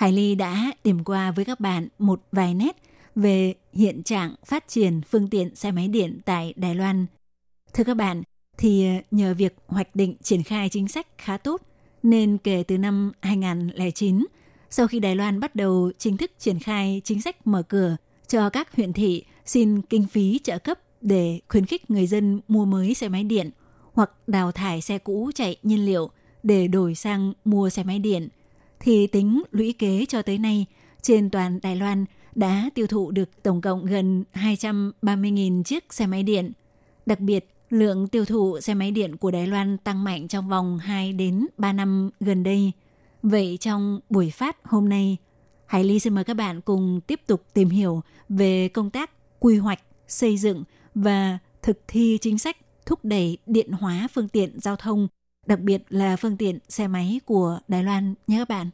Hải Ly đã điểm qua với các bạn một vài nét về hiện trạng phát triển phương tiện xe máy điện tại Đài Loan. Thưa các bạn, thì ờ, nhờ việc hoạch định triển khai chính sách khá tốt, nên kể từ năm 2009, sau khi Đài Loan bắt đầu chính thức triển khai chính sách mở cửa cho các huyện thị xin kinh phí trợ cấp để khuyến khích người dân mua mới xe máy điện hoặc đào thải xe cũ chạy nhiên liệu để đổi sang mua xe máy điện, thì tính lũy kế cho tới nay, trên toàn Đài Loan đã tiêu thụ được tổng cộng gần 230.000 chiếc xe máy điện. Đặc biệt, lượng tiêu thụ xe máy điện của Đài Loan tăng mạnh trong vòng 2 đến 3 năm gần đây. Vậy trong buổi phát hôm nay, Hải Ly xin mời các bạn cùng tiếp tục tìm hiểu về công tác quy hoạch, xây dựng và thực thi chính sách thúc đẩy điện hóa phương tiện giao thông, đặc biệt là phương tiện xe máy của Đài Loan nhé các bạn.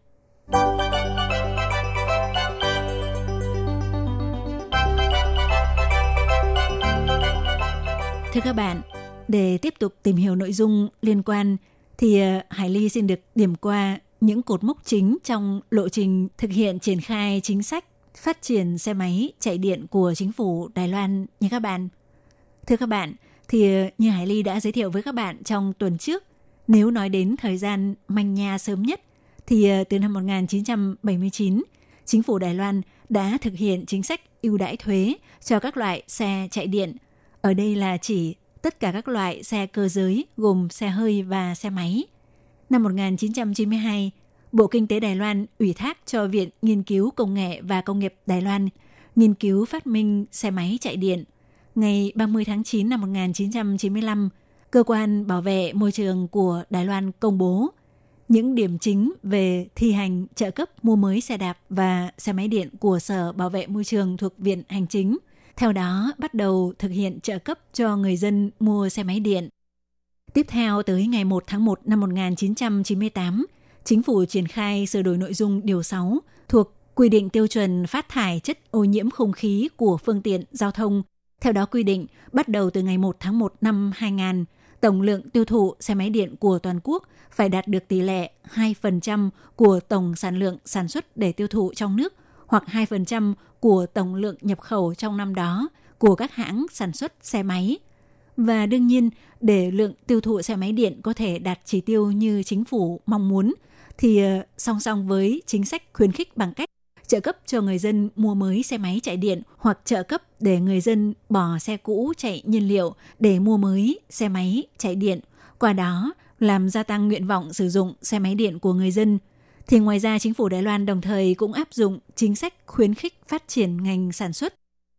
Thưa các bạn, để tiếp tục tìm hiểu nội dung liên quan thì ờ, Hải Ly xin được điểm qua những cột mốc chính trong lộ trình thực hiện triển khai chính sách phát triển xe máy chạy điện của chính phủ Đài Loan nha các bạn. Thưa các bạn, thì ờ, như Hải Ly đã giới thiệu với các bạn trong tuần trước, nếu nói đến thời gian manh nha sớm nhất, thì ờ, từ năm 1979, chính phủ Đài Loan đã thực hiện chính sách ưu đãi thuế cho các loại xe chạy điện. Ở đây là chỉ tất cả các loại xe cơ giới gồm xe hơi và xe máy – Năm 1992, Bộ Kinh tế Đài Loan ủy thác cho Viện Nghiên cứu Công nghệ và Công nghiệp Đài Loan nghiên cứu phát minh xe máy chạy điện. Ngày 30 tháng 9 năm 1995, Cơ quan Bảo vệ Môi trường của Đài Loan công bố những điểm chính về thi hành trợ cấp mua mới xe đạp và xe máy điện của Sở Bảo vệ Môi trường thuộc Viện Hành Chính. Theo đó, bắt đầu thực hiện trợ cấp cho người dân mua xe máy điện. Tiếp theo tới ngày 1 tháng 1 năm 1998, chính phủ triển khai sửa đổi nội dung điều 6 thuộc quy định tiêu chuẩn phát thải chất ô nhiễm không khí của phương tiện giao thông. Theo đó quy định, bắt đầu từ ngày 1 tháng 1 năm 2000, tổng lượng tiêu thụ xe máy điện của toàn quốc phải đạt được tỷ lệ 2% của tổng sản lượng sản xuất để tiêu thụ trong nước hoặc 2% của tổng lượng nhập khẩu trong năm đó của các hãng sản xuất xe máy. Và đương nhiên, để lượng tiêu thụ xe máy điện có thể đạt chỉ tiêu như chính phủ mong muốn, thì ờ, song song với chính sách khuyến khích bằng cách trợ cấp cho người dân mua mới xe máy chạy điện hoặc trợ cấp để người dân bỏ xe cũ chạy nhiên liệu để mua mới xe máy chạy điện, qua đó làm gia tăng nguyện vọng sử dụng xe máy điện của người dân. Thì ngoài ra chính phủ Đài Loan đồng thời cũng áp dụng chính sách khuyến khích phát triển ngành sản xuất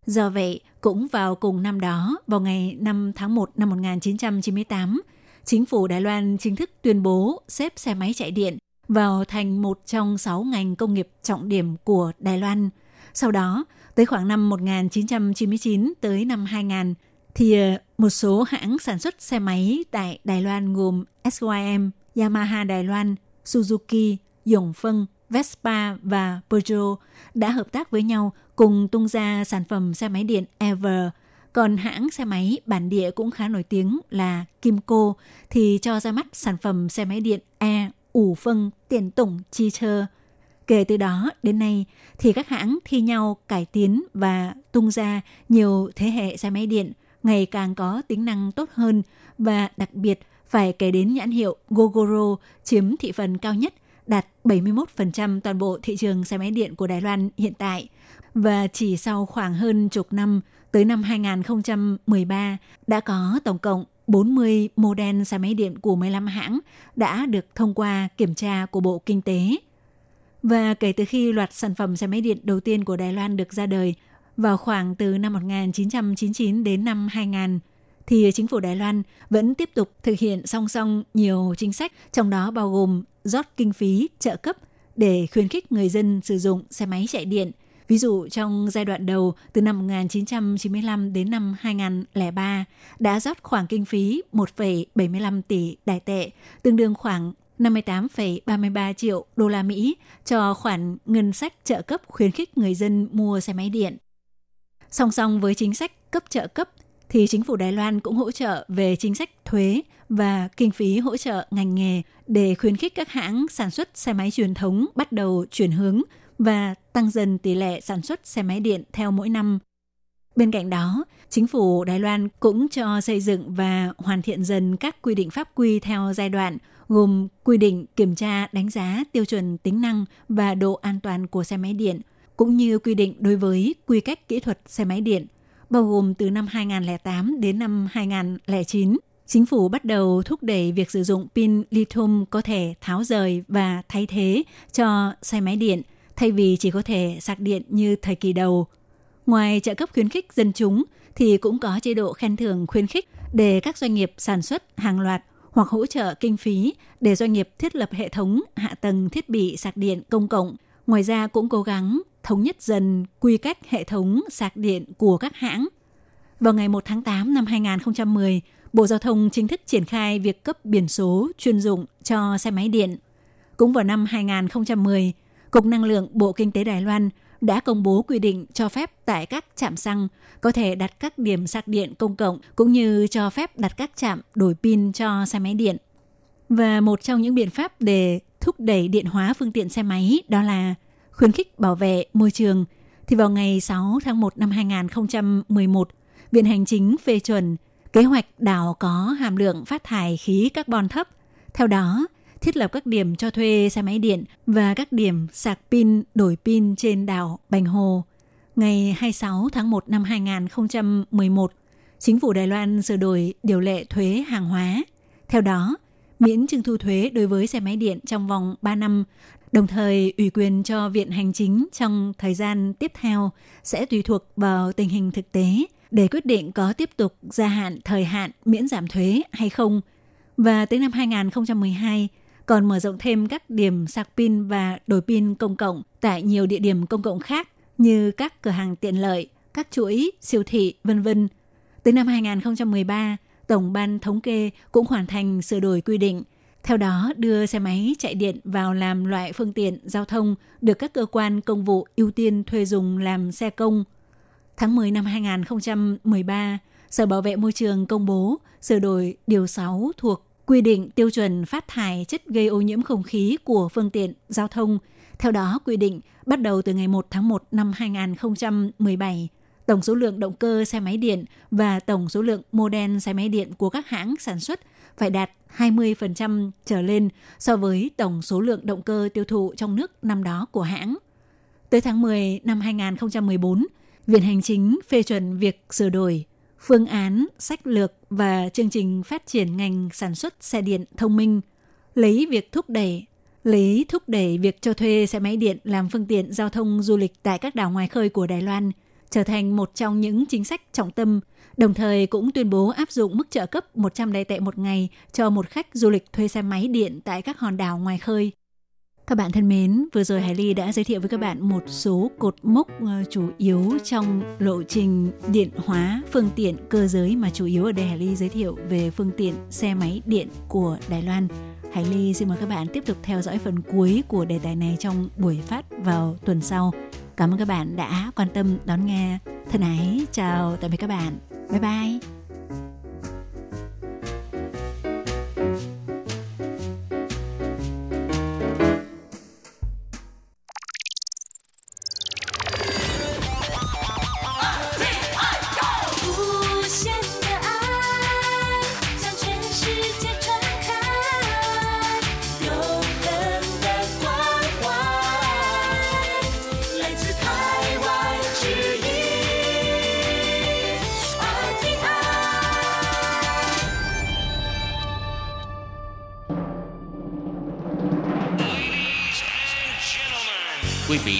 Do vậy, cũng vào cùng năm đó, vào ngày 5 tháng 1 năm 1998, chính phủ Đài Loan chính thức tuyên bố xếp xe máy chạy điện vào thành một trong sáu ngành công nghiệp trọng điểm của Đài Loan. Sau đó, tới khoảng năm 1999 tới năm 2000, thì ờ, một số hãng sản xuất xe máy tại Đài Loan gồm SYM, Yamaha Đài Loan, Suzuki, Dòng Phân, Vespa và Peugeot đã hợp tác với nhau cùng tung ra sản phẩm xe máy điện Ever. Còn hãng xe máy bản địa cũng khá nổi tiếng là Kimco thì cho ra mắt sản phẩm xe máy điện E ủ phân tiền tổng chi chơ. Kể từ đó đến nay thì các hãng thi nhau cải tiến và tung ra nhiều thế hệ xe máy điện ngày càng có tính năng tốt hơn và đặc biệt phải kể đến nhãn hiệu Gogoro chiếm thị phần cao nhất đạt 71% toàn bộ thị trường xe máy điện của Đài Loan hiện tại và chỉ sau khoảng hơn chục năm, tới năm 2013 đã có tổng cộng 40 model xe máy điện của 15 hãng đã được thông qua kiểm tra của Bộ Kinh tế. Và kể từ khi loạt sản phẩm xe máy điện đầu tiên của Đài Loan được ra đời vào khoảng từ năm 1999 đến năm 2000, thì chính phủ Đài Loan vẫn tiếp tục thực hiện song song nhiều chính sách, trong đó bao gồm rót kinh phí trợ cấp để khuyến khích người dân sử dụng xe máy chạy điện. Ví dụ trong giai đoạn đầu từ năm 1995 đến năm 2003 đã rót khoảng kinh phí 1,75 tỷ đại tệ, tương đương khoảng 58,33 triệu đô la Mỹ cho khoản ngân sách trợ cấp khuyến khích người dân mua xe máy điện. Song song với chính sách cấp trợ cấp thì chính phủ Đài Loan cũng hỗ trợ về chính sách thuế và kinh phí hỗ trợ ngành nghề để khuyến khích các hãng sản xuất xe máy truyền thống bắt đầu chuyển hướng và tăng dần tỷ lệ sản xuất xe máy điện theo mỗi năm. Bên cạnh đó, chính phủ Đài Loan cũng cho xây dựng và hoàn thiện dần các quy định pháp quy theo giai đoạn, gồm quy định kiểm tra đánh giá tiêu chuẩn tính năng và độ an toàn của xe máy điện, cũng như quy định đối với quy cách kỹ thuật xe máy điện – bao gồm từ năm 2008 đến năm 2009. Chính phủ bắt đầu thúc đẩy việc sử dụng pin lithium có thể tháo rời và thay thế cho xe máy điện, thay vì chỉ có thể sạc điện như thời kỳ đầu. Ngoài trợ cấp khuyến khích dân chúng, thì cũng có chế độ khen thưởng khuyến khích để các doanh nghiệp sản xuất hàng loạt hoặc hỗ trợ kinh phí để doanh nghiệp thiết lập hệ thống hạ tầng thiết bị sạc điện công cộng. Ngoài ra cũng cố gắng thống nhất dần quy cách hệ thống sạc điện của các hãng. Vào ngày 1 tháng 8 năm 2010, Bộ Giao thông chính thức triển khai việc cấp biển số chuyên dụng cho xe máy điện. Cũng vào năm 2010, Cục Năng lượng Bộ Kinh tế Đài Loan đã công bố quy định cho phép tại các trạm xăng có thể đặt các điểm sạc điện công cộng cũng như cho phép đặt các trạm đổi pin cho xe máy điện. Và một trong những biện pháp để thúc đẩy điện hóa phương tiện xe máy đó là khuyến khích bảo vệ môi trường, thì vào ngày 6 tháng 1 năm 2011, Viện Hành Chính phê chuẩn kế hoạch đào có hàm lượng phát thải khí carbon thấp. Theo đó, thiết lập các điểm cho thuê xe máy điện và các điểm sạc pin đổi pin trên đảo Bành Hồ. Ngày 26 tháng 1 năm 2011, Chính phủ Đài Loan sửa đổi điều lệ thuế hàng hóa. Theo đó, miễn trưng thu thuế đối với xe máy điện trong vòng 3 năm Đồng thời, ủy quyền cho Viện Hành Chính trong thời gian tiếp theo sẽ tùy thuộc vào tình hình thực tế để quyết định có tiếp tục gia hạn thời hạn miễn giảm thuế hay không. Và tới năm 2012, còn mở rộng thêm các điểm sạc pin và đổi pin công cộng tại nhiều địa điểm công cộng khác như các cửa hàng tiện lợi, các chuỗi, siêu thị, vân vân. Tới năm 2013, Tổng ban Thống kê cũng hoàn thành sửa đổi quy định – theo đó, đưa xe máy chạy điện vào làm loại phương tiện giao thông được các cơ quan công vụ ưu tiên thuê dùng làm xe công. Tháng 10 năm 2013, Sở Bảo vệ Môi trường công bố sửa đổi Điều 6 thuộc quy định tiêu chuẩn phát thải chất gây ô nhiễm không khí của phương tiện giao thông. Theo đó, quy định bắt đầu từ ngày 1 tháng 1 năm 2017, tổng số lượng động cơ xe máy điện và tổng số lượng model xe máy điện của các hãng sản xuất – phải đạt 20% trở lên so với tổng số lượng động cơ tiêu thụ trong nước năm đó của hãng. Tới tháng 10 năm 2014, Viện Hành Chính phê chuẩn việc sửa đổi phương án, sách lược và chương trình phát triển ngành sản xuất xe điện thông minh, lấy việc thúc đẩy lấy thúc đẩy việc cho thuê xe máy điện làm phương tiện giao thông du lịch tại các đảo ngoài khơi của Đài Loan trở thành một trong những chính sách trọng tâm đồng thời cũng tuyên bố áp dụng mức trợ cấp 100 đại tệ một ngày cho một khách du lịch thuê xe máy điện tại các hòn đảo ngoài khơi. Các bạn thân mến, vừa rồi Hải Ly đã giới thiệu với các bạn một số cột mốc ờ, chủ yếu trong lộ trình điện hóa phương tiện cơ giới mà chủ yếu ở đây Hải Ly giới thiệu về phương tiện xe máy điện của Đài Loan. Hải Ly xin mời các bạn tiếp tục theo dõi phần cuối của đề tài này trong buổi phát vào tuần sau. Cảm ơn các bạn đã quan tâm đón nghe. Thân ái, chào tạm biệt các bạn. Bye bye.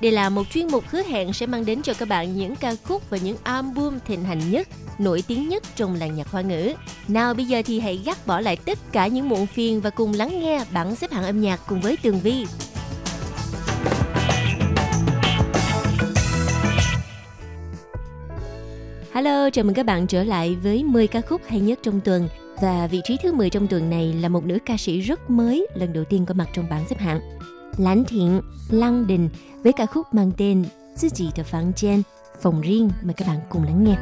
Đây là một chuyên mục hứa hẹn sẽ mang đến cho các bạn những ca khúc và những album thịnh hành nhất, nổi tiếng nhất trong làng nhạc hoa ngữ. Nào bây giờ thì hãy gác bỏ lại tất cả những muộn phiền và cùng lắng nghe bảng xếp hạng âm nhạc cùng với Tường Vi. Hello, chào mừng các bạn trở lại với 10 ca khúc hay nhất trong tuần. Và vị trí thứ 10 trong tuần này là một nữ ca sĩ rất mới, lần đầu tiên có mặt trong bảng xếp hạng. Lãnh Thiện, Lăng Đình với ca khúc mang tên Tự Chỉ Phòng Phòng riêng, mời các bạn cùng lắng nghe.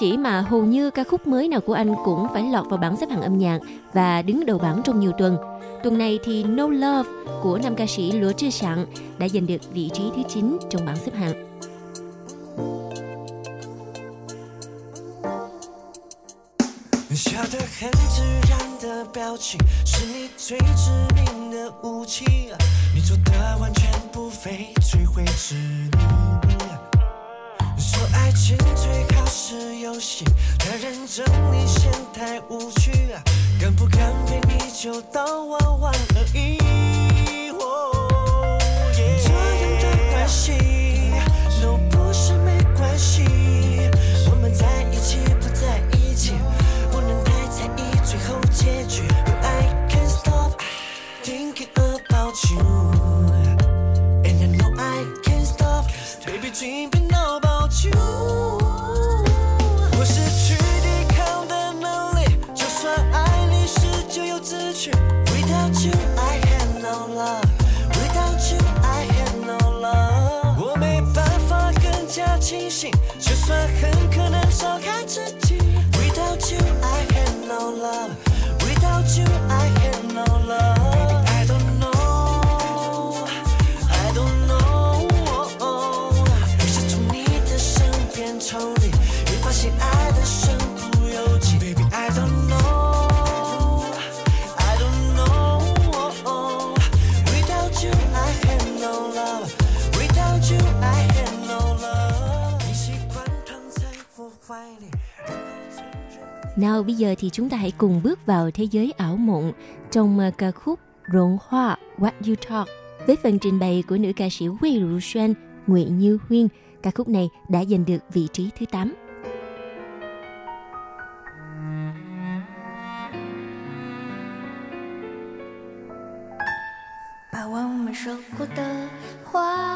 Sĩ mà hầu như ca khúc mới nào của anh cũng phải lọt vào bảng xếp hạng âm nhạc và đứng đầu bảng trong nhiều tuần. Tuần này thì No Love của nam ca sĩ Lúa Trư Sạng đã giành được vị trí thứ 9 trong bảng xếp hạng. 爱情最好是游戏，太认真你嫌太无趣，敢不敢陪你就当玩玩而已。哦耶这样的关系，no 不是没关系，我们在一起不在一起，不能太在意最后结局。I can't stop thinking about you, and I know I can't stop baby dreaming you。Nào bây giờ thì chúng ta hãy cùng bước vào thế giới ảo mộng trong ờ, ca khúc Rộn Hoa What You Talk với phần trình bày của nữ ca sĩ Wei Ru Xuan, Nguyễn Như Huyên. Ca khúc này đã giành được vị trí thứ 8. 把我们说过的话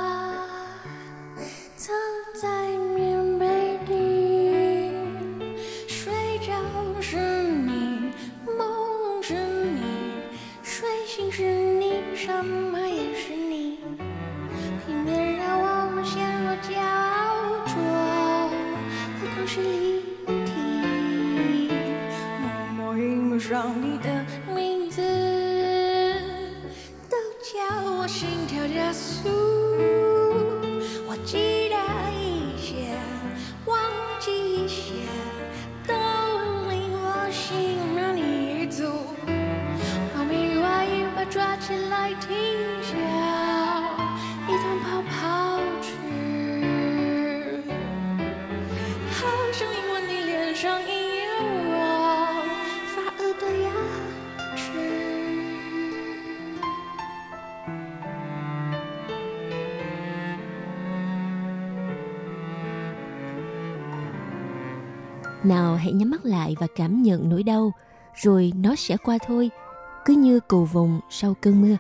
Nào hãy nhắm mắt lại và cảm nhận nỗi đau, rồi nó sẽ qua thôi, cứ như cầu vồng sau cơn mưa.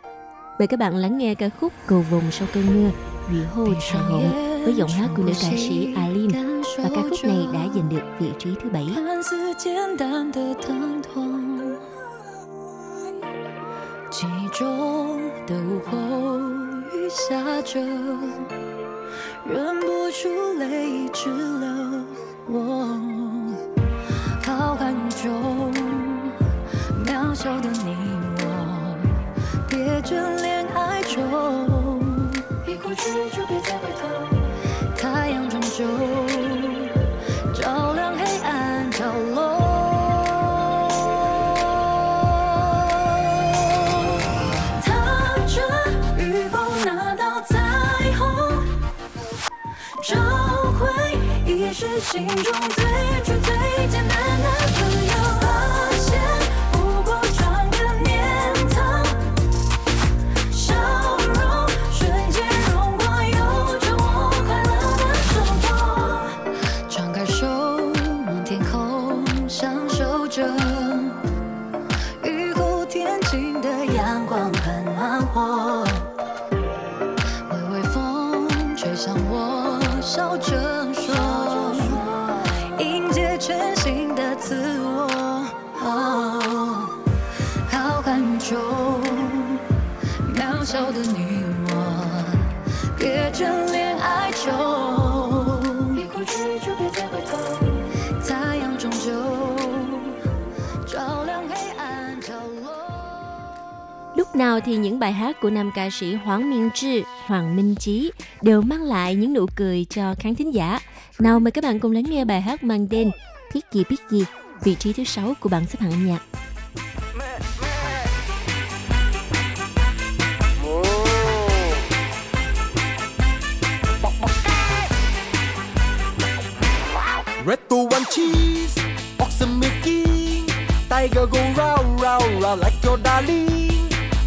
Mời các bạn lắng nghe ca khúc Cầu vồng sau cơn mưa, Ủy hô trà hồng với giọng hát của nữ ca sĩ Alin và ca khúc này đã giành được vị trí thứ bảy. 看似简单的疼痛，记忆中的午后，雨下着，忍 心中最初最简单 nào thì những bài hát của nam ca sĩ Hoàng Minh Trí, Hoàng Minh Chí đều mang lại những nụ cười cho khán thính giả. Nào mời các bạn cùng lắng nghe bài hát mang tên Picky Picky, vị trí thứ sáu của bảng xếp hạng âm nhạc. Red to one cheese, oxen milking, tiger go round, round, round like your darling.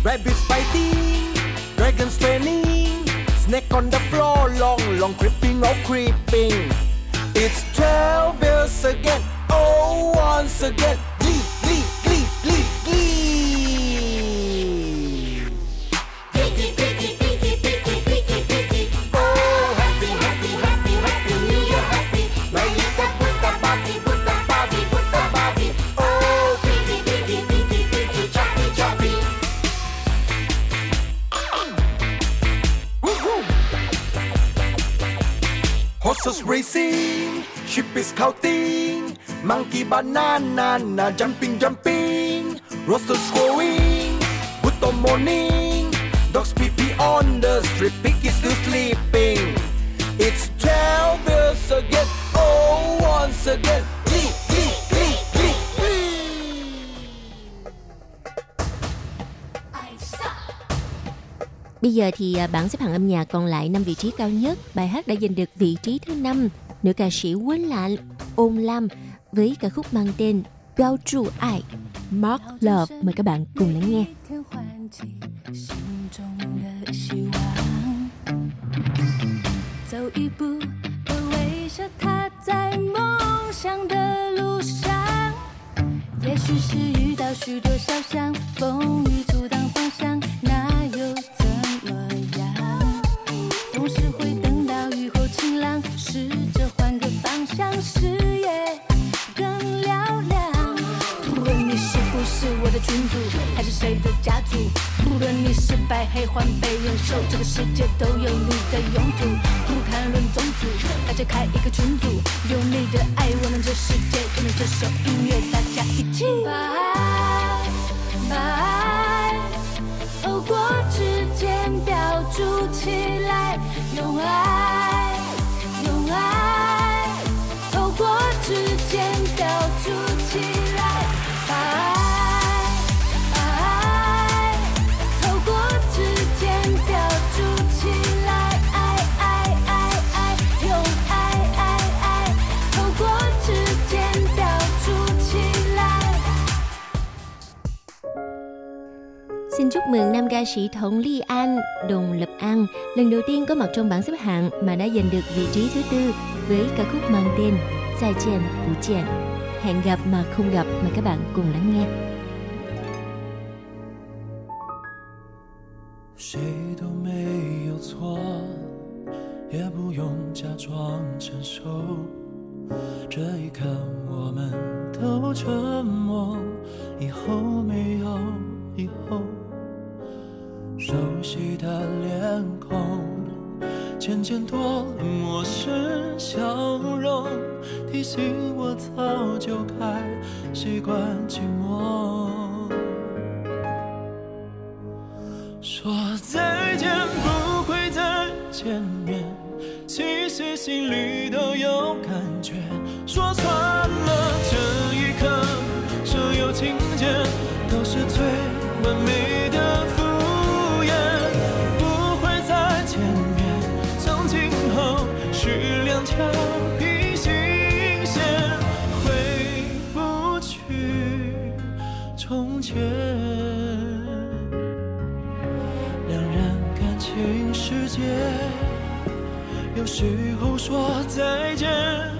Rabbits fighting, dragons training, snake on the floor, long, long creeping, oh creeping. It's twelve years again, oh once again, glee, glee, glee, glee, glee. Racing, is counting, monkey banana, na jumping, jumping, roosters crowing, good on morning, dogs pee pee on the street, pig is still sleeping. It's twelve years again, oh once again, glee, glee, glee, glee, glee. Bây giờ thì à, bảng xếp hạng âm nhạc còn lại 5 vị trí cao nhất. Bài hát đã giành được vị trí thứ 5 Nữ ca sĩ Quấn Lạn, Ôn Lam với ca khúc mang tên Bao trụ ai, Mark Love. Mời các bạn cùng lắng nghe. 天唤起心中的希望，走一步都微笑，踏在梦想的路上。也许是遇到许多小伤，风雨阻挡方向，那又怎么样？总是会等到雨后晴朗，试着换 个方向，视野更嘹亮。不论你是不是我的群主，还是谁的家族，不论你是白黑黄被人瘦，这个世界都有你的用途。不谈论种族，大家开一个群组，有你的爱，我们这世界，就用这首音乐，大家一起把爱，把爱透过指尖标注起来，用爱，ca sĩ Thống Ly An, Đồng Lập An lần đầu tiên có mặt trong bảng xếp hạng mà đã giành được vị trí thứ tư với ca khúc mang tên Zai Jian Bù Jian. Hẹn gặp mà không gặp mời các bạn cùng lắng nghe. 谁都没有错，也不用假装成熟。这一刻我们都沉默，以后没有以后。 熟悉的脸孔，渐渐多了陌生笑容，提醒我早就该习惯寂寞。说再见不会再见面，其实心里都有感觉。说穿时候说再见。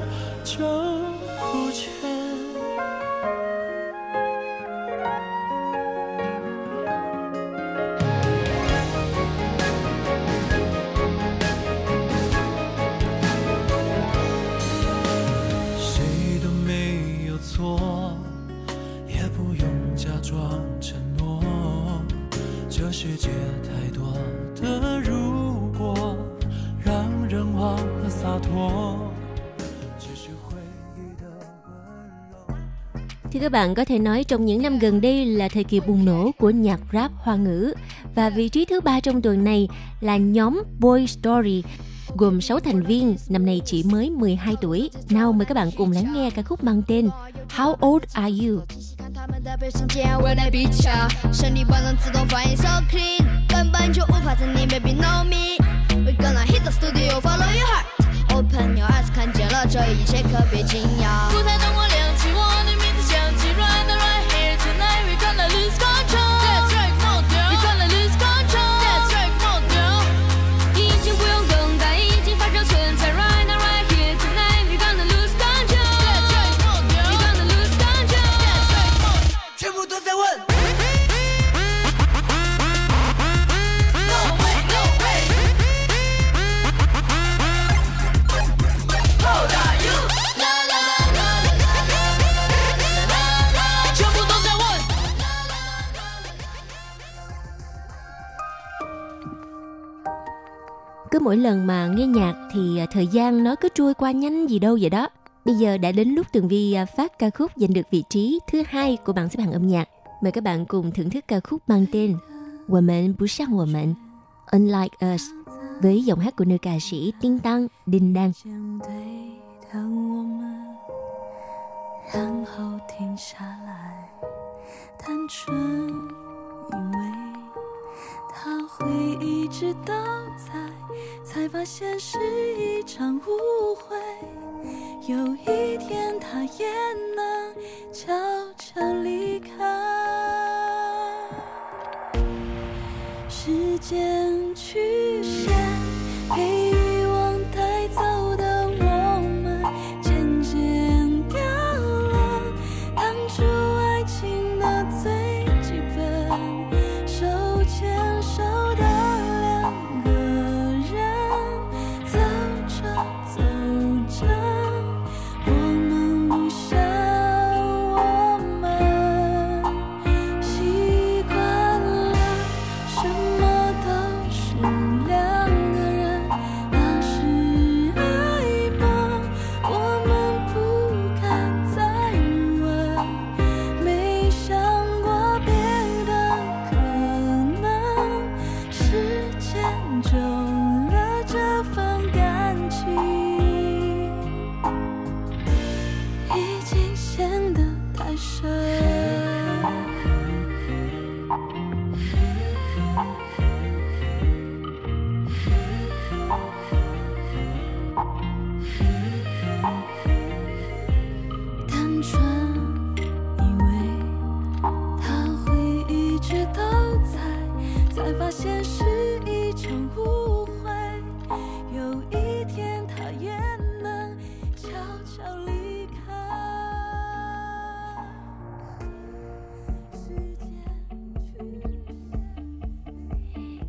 các bạn có thể nói trong những năm gần đây là thời kỳ bùng nổ của nhạc rap hoa ngữ và vị trí thứ ba trong tuần này là nhóm Boy Story gồm 6 thành viên, năm nay chỉ mới 12 tuổi. Nào mời các bạn cùng lắng nghe ca khúc mang tên How Old Are You? 看他们的表现间未来比较，身体本能自动反应 so clean，根本就无法在你 baby know me。We gonna hit the studio, follow your heart, open your eyes，看见了这一切可别惊讶。舞台灯光亮起，我 Cứ mỗi lần mà nghe nhạc thì à, thời gian nó cứ trôi qua nhanh gì đâu vậy đó. Bây giờ đã đến lúc Tường Vi à, phát ca khúc giành được vị trí thứ hai của bảng xếp hạng âm nhạc. Mời các bạn cùng thưởng thức ca khúc mang tên 我们不像我们 Unlike Us với giọng hát của nữ ca sĩ Tinh Tăng Đinh Đăng. 先对的我们，然后停下来，单纯因为 他会一直都在，才发现是一场误会。有一天他也能悄悄离开。时间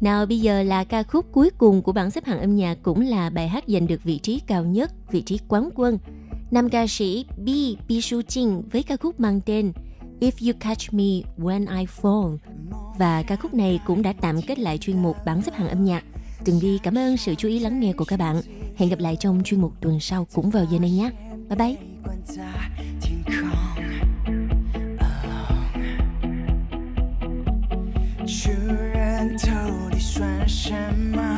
Nào bây giờ là ca khúc cuối cùng của bảng xếp hạng âm nhạc cũng là bài hát giành được vị trí cao nhất, vị trí quán quân. Nam ca sĩ B Bi Su Jin với ca khúc mang tên If You Catch Me When I Fall. Và ca khúc này cũng đã tạm kết lại chuyên mục bảng xếp hạng âm nhạc. Từng Vi cảm ơn sự chú ý lắng nghe của các bạn. Hẹn gặp lại trong chuyên mục tuần sau cũng vào giờ này nhé. Bye bye. 关在算什么？